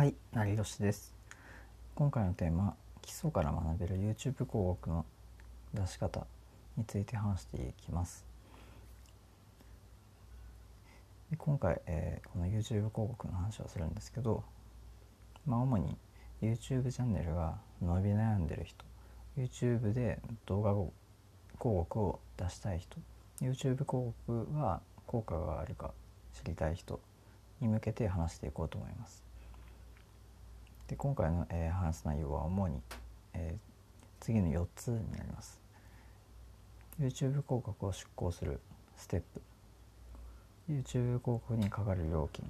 はい、成吉です。今回のテーマ、基礎から学べる YouTube 広告の出し方について話していきます。で今回、えーこの YouTube 広告の話をするんですけど、まあ主に YouTube チャンネルが伸び悩んでる人、YouTube で動画を広告を出したい人、YouTube 広告は効果があるか知りたい人に向けて話していこうと思います。で今回の、えー話す内容は主に、えー次の4つになります。YouTube 広告を出稿するステップ。YouTube 広告にかかる料金。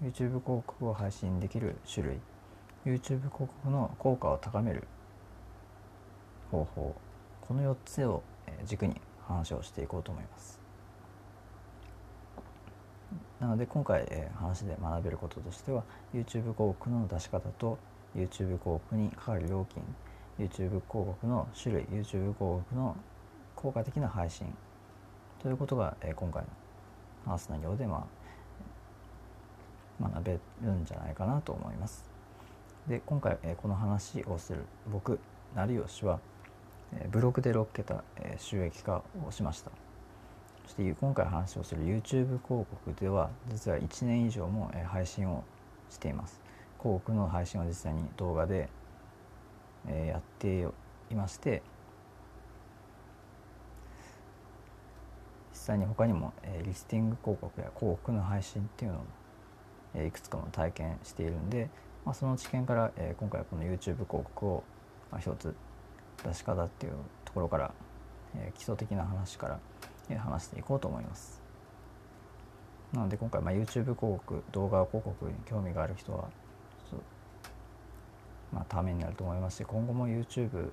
YouTube 広告を配信できる種類。YouTube 広告の効果を高める方法。この4つを軸に話をしていこうと思います。なので今回、えー話で学べることとしては YouTube 広告の出し方と YouTube 広告にかかる料金 YouTube 広告の種類 YouTube 広告の効果的な配信ということが、えー今回の話す内容で、まあ、学べるんじゃないかなと思います。で今回、えーこの話をする僕成吉は、えーブログで6桁、え収益化をしました。そして今回話をする YouTube 広告では実は1年以上も配信をしています。広告の配信を実際に動画でやっていまして実際に他にもリスティング広告や広告の配信っていうのをいくつかも体験しているんで、まあ、その知見から今回はこの YouTube 広告を一つ出し方っていうところから基礎的な話から話していこうと思います。なので今回、まあ、YouTube 広告動画広告に興味がある人は、まあ、ためになると思いますし今後も YouTube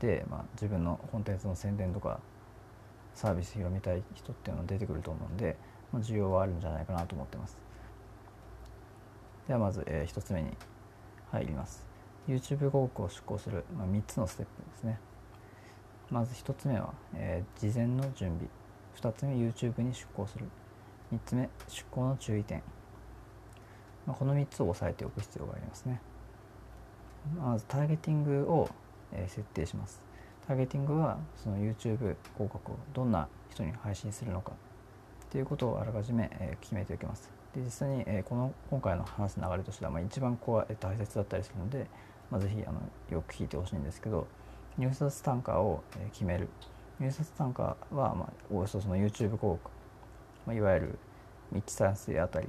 で、まあ、自分のコンテンツの宣伝とかサービス広めたい人っていうのが出てくると思うんで、まあ、需要はあるんじゃないかなと思ってます。ではまず、え1つ目に入ります。YouTube 広告を出稿する、まあ、3つのステップですね。まず1つ目は、えー事前の準備2つ目 YouTube に出稿する。3つ目出稿の注意点、まあ、この3つを押さえておく必要がありますね。まずターゲティングを、えー設定します。ターゲティングはその YouTube 広告をどんな人に配信するのか。ということをあらかじめ、えー決めておきます。で実際に、えーこの今回の話す流れとしては、まあ、一番ここは、えー大切だったりするので、まあ、ぜひあのよく聞いてほしいんですけど入札単価をえー決める。入札単価は、まあ、およそその YouTube 広告、まあ、いわゆる密再生あたり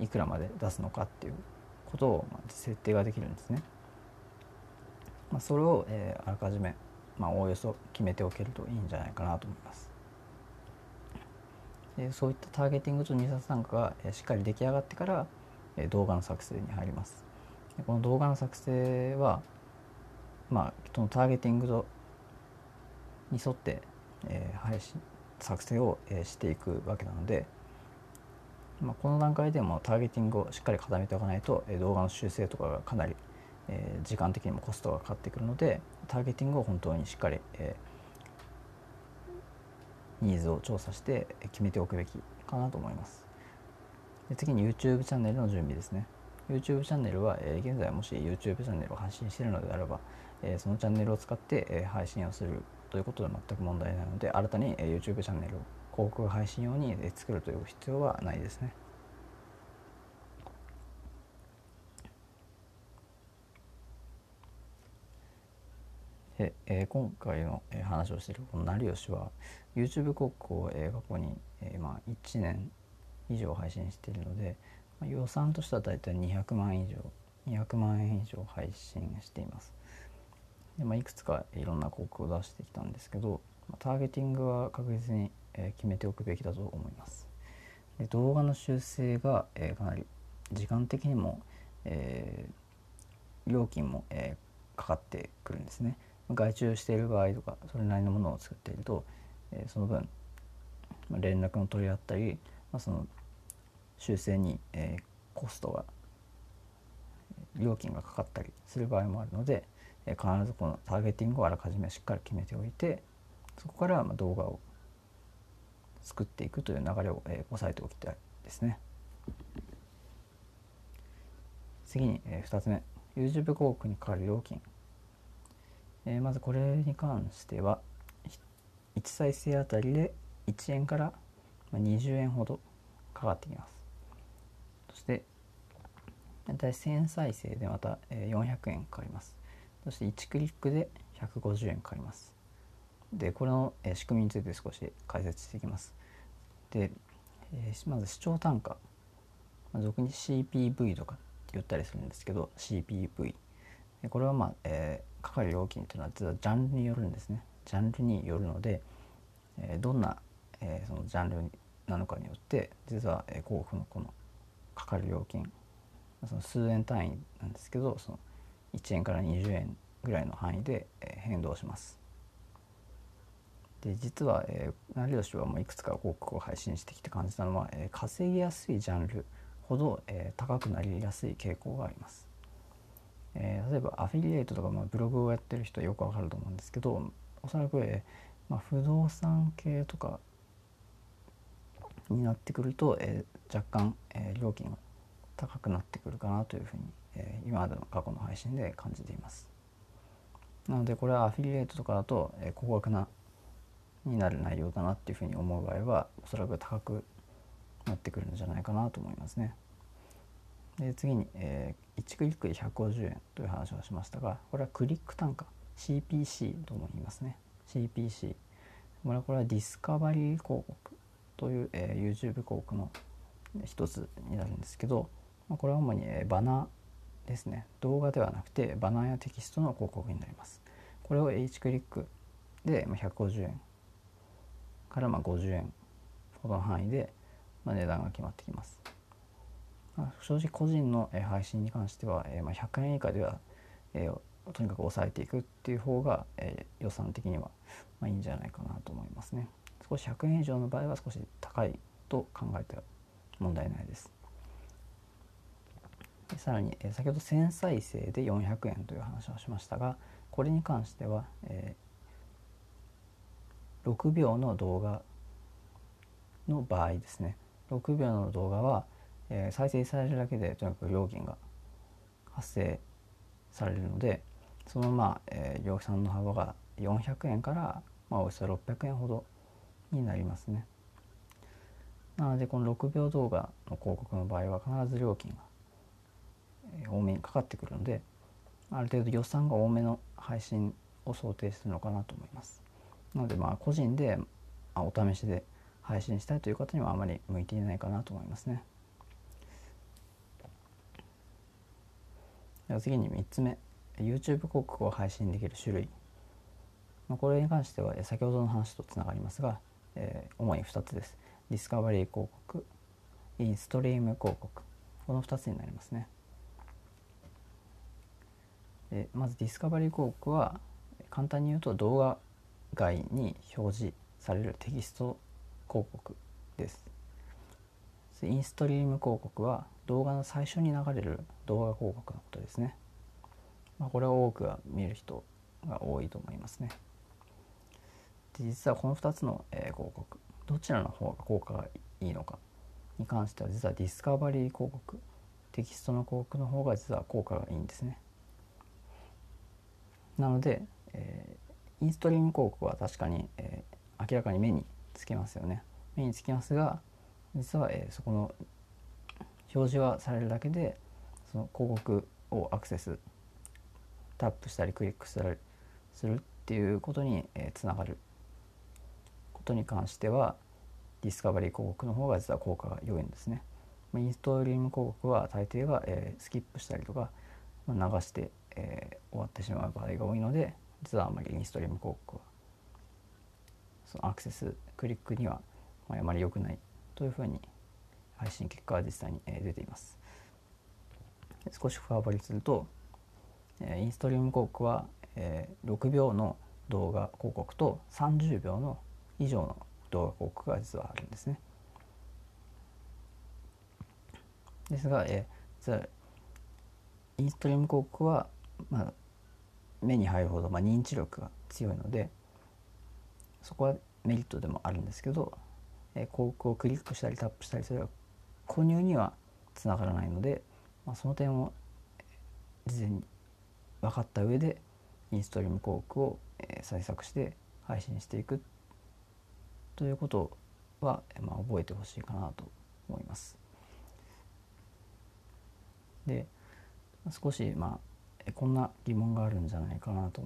いくらまで出すのかっていうことを、まあ、設定ができるんですね、まあ、それを、えーあらかじめ、まあ、おおよそ決めておけるといいんじゃないかなと思います。でそういったターゲティングと入札単価が、えーしっかり出来上がってから、えー動画の作成に入ります。この動画の作成はまあ、そのターゲティングとに沿って、えー配信作成を、えーしていくわけなので、まあ、この段階でもターゲティングをしっかり固めておかないと、えー動画の修正とかがかなり、えー時間的にもコストがかかってくるのでターゲティングを本当にしっかり、えーニーズを調査して決めておくべきかなと思います。で次に YouTube チャンネルの準備ですね。YouTube チャンネルは、えー現在もし YouTube チャンネルを発信しているのであれば、えーそのチャンネルを使って、えー配信をするということで全く問題ないので新たに、えー YouTube チャンネルを広告配信用に、作るという必要はないですね。でえー今回の、えー話をしているこの成吉は YouTube 広告を、えー過去に、えーまあ、1年以上配信しているので、まあ予算としては大体200万以上200万円以上配信していますで、まあ、いくつかいろんな広告を出してきたんですけど、まあターゲティングは確実に、え決めておくべきだと思います。で動画の修正が、えかなり時間的にも、えー料金も、えーかかってくるんですね。外注している場合とかそれなりのものを作っていると、えーその分まあ連絡の取り合ったり、まあ、その修正に、えコストが料金がかかったりする場合もあるので、必ずこのターゲティングをあらかじめしっかり決めておいてそこから動画を作っていくという流れを、押さえておきたいですね。次に、2つ目。YouTube 広告にかかる料金、まずこれに関しては1再生あたりで1円から20円ほどかかってきます。そして大体1000再生でまた400円かかります。そして1クリックで150円かかります。でこれの仕組みについて少し解説していきます。でまず視聴単価。まあ俗に CPV とかって言ったりするんですけど CPV これはまあ、えー、かかる料金というのは実はジャンルによるんですね。ジャンルによるので、えー、どんな、えー、そのジャンルなのかによって実は、えー、広告のこのかかる料金その数円単位なんですけどその1円から20円ぐらいの範囲で、えー、変動します。で実は、えー、成吉はもういくつか広告を配信してきて感じたのは、えー、稼ぎやすいジャンルほど、えー、高くなりやすい傾向があります。えー、例えばアフィリエイトとか、まあ、ブログをやってる人はよくわかると思うんですけどおそらく、えーまあ、不動産系とかになってくると、えー、若干、えー、料金が高くなってくるかなというふうに、えー、今までの過去の配信で感じています。なのでこれはアフィリエイトとかだと、えー、高額なになる内容だなっていうふうに思う場合はおそらく高くなってくるんじゃないかなと思いますね。で次に、えー、1クリックで150円という話をしましたがこれはクリック単価 CPC とも言いますね CPC これはディスカバリー広告という、えー、YouTube 広告の一つになるんですけど、まあ、これは主に、えー、バナーですね動画ではなくてバナーやテキストの広告になりますこれを1クリックで150円からま50円ほどの範囲で、値段が決まってきます。正直個人の配信に関しては、100円以下では、とにかく抑えていくっていう方が、予算的には、いいんじゃないかなと思いますね。少し100円以上の場合は少し高いと考えては問題ないです。さらに、え先ほど1000再生で400円という話をしましたがこれに関しては、え6秒の動画の場合ですね6秒の動画は、えー、再生されるだけでとにかく料金が発生されるのでそのまあ、えー、量産の幅が400円から、まあ、およそ600円ほどになりますね。なのでこの6秒動画の広告の場合は必ず料金が多めにかかってくるのである程度予算が多めの配信を想定するのかなと思います。なのでまあ個人でお試しで配信したいという方にはあまり向いていないかなと思いますね。では次に3つ目。YouTube 広告を配信できる種類。まあこれに関しては先ほどの話とつながりますが、えー、主に2つです。ディスカバリー広告インストリーム広告。この2つになりますね。でまずディスカバリー広告は簡単に言うと動画外に表示されるテキスト広告です。インストリーム広告は動画の最初に流れる動画広告のことですね、まあ、これは多くは見る人が多いと思いますね。で実はこの2つの、え、広告どちらの方が効果がいいのかに関しては実はディスカバリー広告テキストの広告の方が実は効果がいいんですね。なので、えー、インストリーム広告は確かに、えー、明らかに目につけますよね目につきますが実は、えー、そこの表示はされるだけでその広告をアクセスタップしたりクリックしたりするっていうことに、えー、がることに関してはディスカバリー広告の方が実は効果が良いんですね。インストリーム広告は大抵が、えー、スキップしたりとか、ま、流して、えー、終わってしまう場合が多いので実はあまりインストリーム広告はそのアクセスクリックにはあまり良くないというふうに配信結果は実際に出ています。少し深掘りするとインストリーム広告は6秒の動画広告と30秒の以上の動画広告が実はあるんですね。ですが、え実はインストリーム広告は、まあ、目に入るほど、まあ、認知力が強いのでそこはメリットでもあるんですけどえ広告をクリックしたりタップしたりすれば購入にはつながらないので、まあ、その点を事前に分かった上でインストリーム広告を、えー、採作して配信していくということは、まあ、覚えてほしいかなと思います。で少しまあこんな疑問があるんじゃないかなと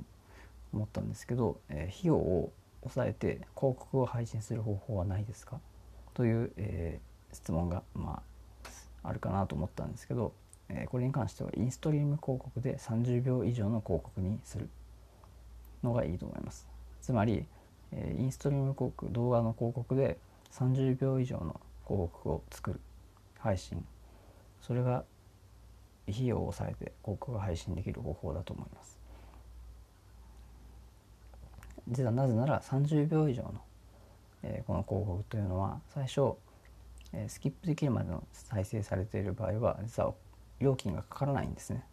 思ったんですけど、えー、費用を抑えて広告を配信する方法はないですか？という、えー、質問が、まあ、あるかなと思ったんですけど、えー、これに関してはインストリーム広告で30秒以上の広告にするのがいいと思います。つまり、え、インストリーム広告動画の広告で30秒以上の広告を作る配信それが費用を抑えて広告が配信できる方法だと思います。実はなぜなら30秒以上の、えー、この広告というのは最初、えー、スキップできるまでの再生されている場合は実は料金がかからないんですね。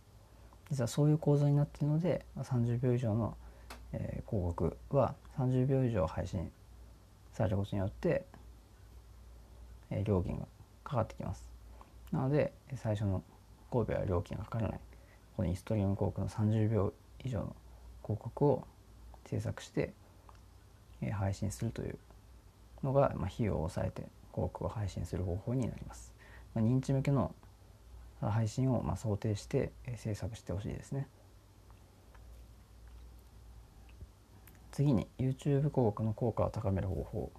実はそういう構造になっているので30秒以上の、えー、広告は30秒以上配信されることによって、えー、料金がかかってきます。なので最初の5秒は料金がかからないこのインストリーム広告の30秒以上の広告を制作して、えー、配信するというのが、まあ、費用を抑えて広告を配信する方法になります。まあ、認知向けの配信をまあ想定して、えー、制作してほしいですね。次に YouTube 広告の効果を高める方法、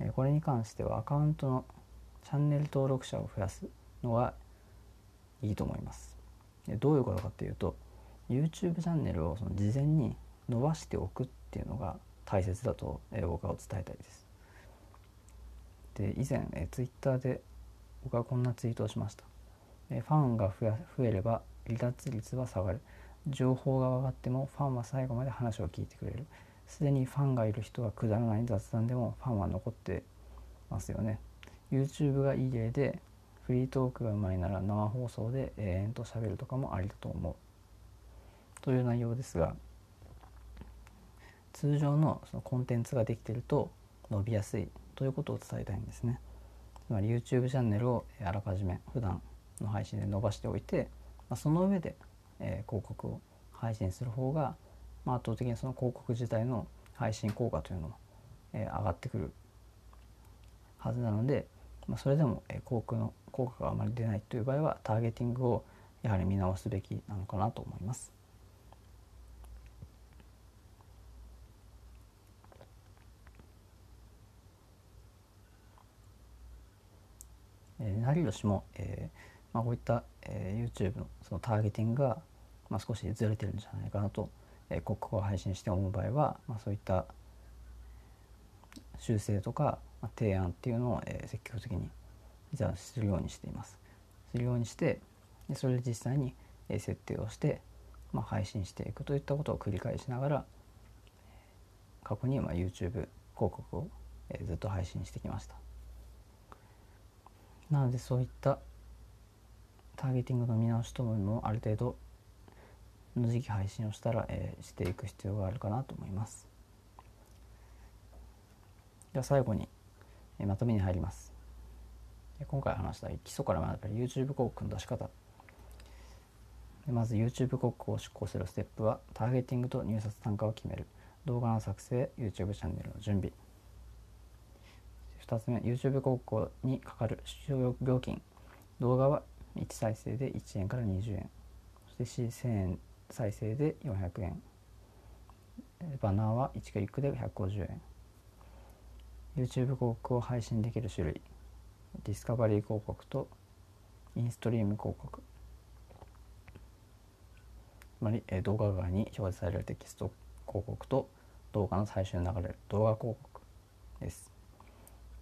えー、これに関してはアカウントのチャンネル登録者を増やすのがいいと思います。どういうことかっていうと YouTube チャンネルをその事前に伸ばしておくっていうのが大切だと、え僕は伝えたいです。で以前、え Twitter で僕はこんなツイートをしました。えファンが増えれば離脱率は下がる。情報が分かってもファンは最後まで話を聞いてくれる。すでにファンがいる人はくだらない雑談でもファンは残ってますよね。YouTube がいい例でフリートークがうまいなら生放送で永遠と喋るとかもありだと思う。という内容ですが通常のそのコンテンツができてると伸びやすいということを伝えたいんですね。つまり YouTube チャンネルをあらかじめ普段の配信で伸ばしておいて、まあ、その上で、えー、広告を配信する方が、まあ、圧倒的にその広告自体の配信効果というのも、えー、上がってくるはずなので、まあ、それでも、えー、広告の効果があまり出ないという場合はターゲティングをやはり見直すべきなのかなと思います。えー、成吉も、えーまあ、こういった、えー、YouTube のそのターゲティングが、まあ、少しずれてるんじゃないかなと、えー、広告を配信して思う場合は、まあ、そういった修正とか、まあ、提案っていうのを、えー、積極的に実はするようにしています。するようにしてでそれで実際に、設定をして、まあ、配信していくといったことを繰り返しながら過去にま YouTube 広告を、ずっと配信してきました。なのでそういったターゲティングの見直しとももある程度の時期配信をしたら、えー、していく必要があるかなと思います。では最後に、えー、まとめに入ります。今回話した基礎から学べる YouTube 広告の出し方。まず YouTube 広告を出稿するステップはターゲティングと入札単価を決める。動画の作成 YouTube チャンネルの準備。2つ目 YouTube 広告にかかる使用料金。動画は1再生で1円から20円。そして1000円再生で400円。バナーは1クリックで150円。YouTube 広告を配信できる種類。ディスカバリー広告とインストリーム広告。つまり動画側に表示されるテキスト広告と動画の最初に流れる動画広告です。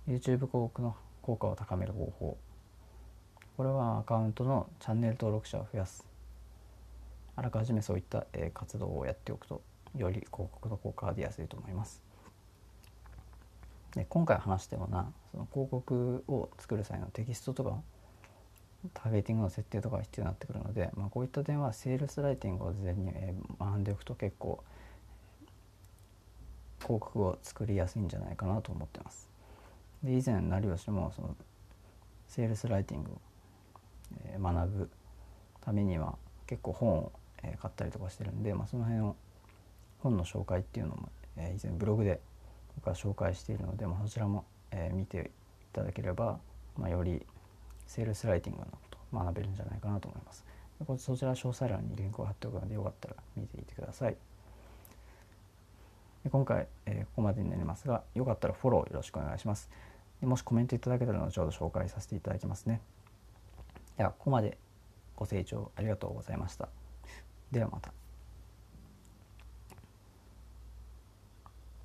YouTube 広告の効果を高める方法。これはアカウントのチャンネル登録者を増やす。あらかじめそういった、え活動をやっておくとより広告の効果が出やすいと思います。で今回話したようなその広告を作る際のテキストとかターゲティングの設定とかが必要になってくるので、まあ、こういった点はセールスライティングを事前に学んでおくと結構広告を作りやすいんじゃないかなと思ってます。で以前成吉もそのセールスライティングを学ぶためには結構本を、買ったりとかしてるんで、まあ、その辺を本の紹介っていうのも、以前ブログで僕は紹介しているので、まあ、そちらも、え見ていただければ、まあ、よりセールスライティングのことを学べるんじゃないかなと思います。そちら詳細欄にリンクを貼っておくのでよかったら見ていてください。で今回、えー、ここまでになりますがよかったらフォローよろしくお願いします。でもしコメントいただけたら後ほど紹介させていただきますね。ではここまでご清聴ありがとうございました。ではまた。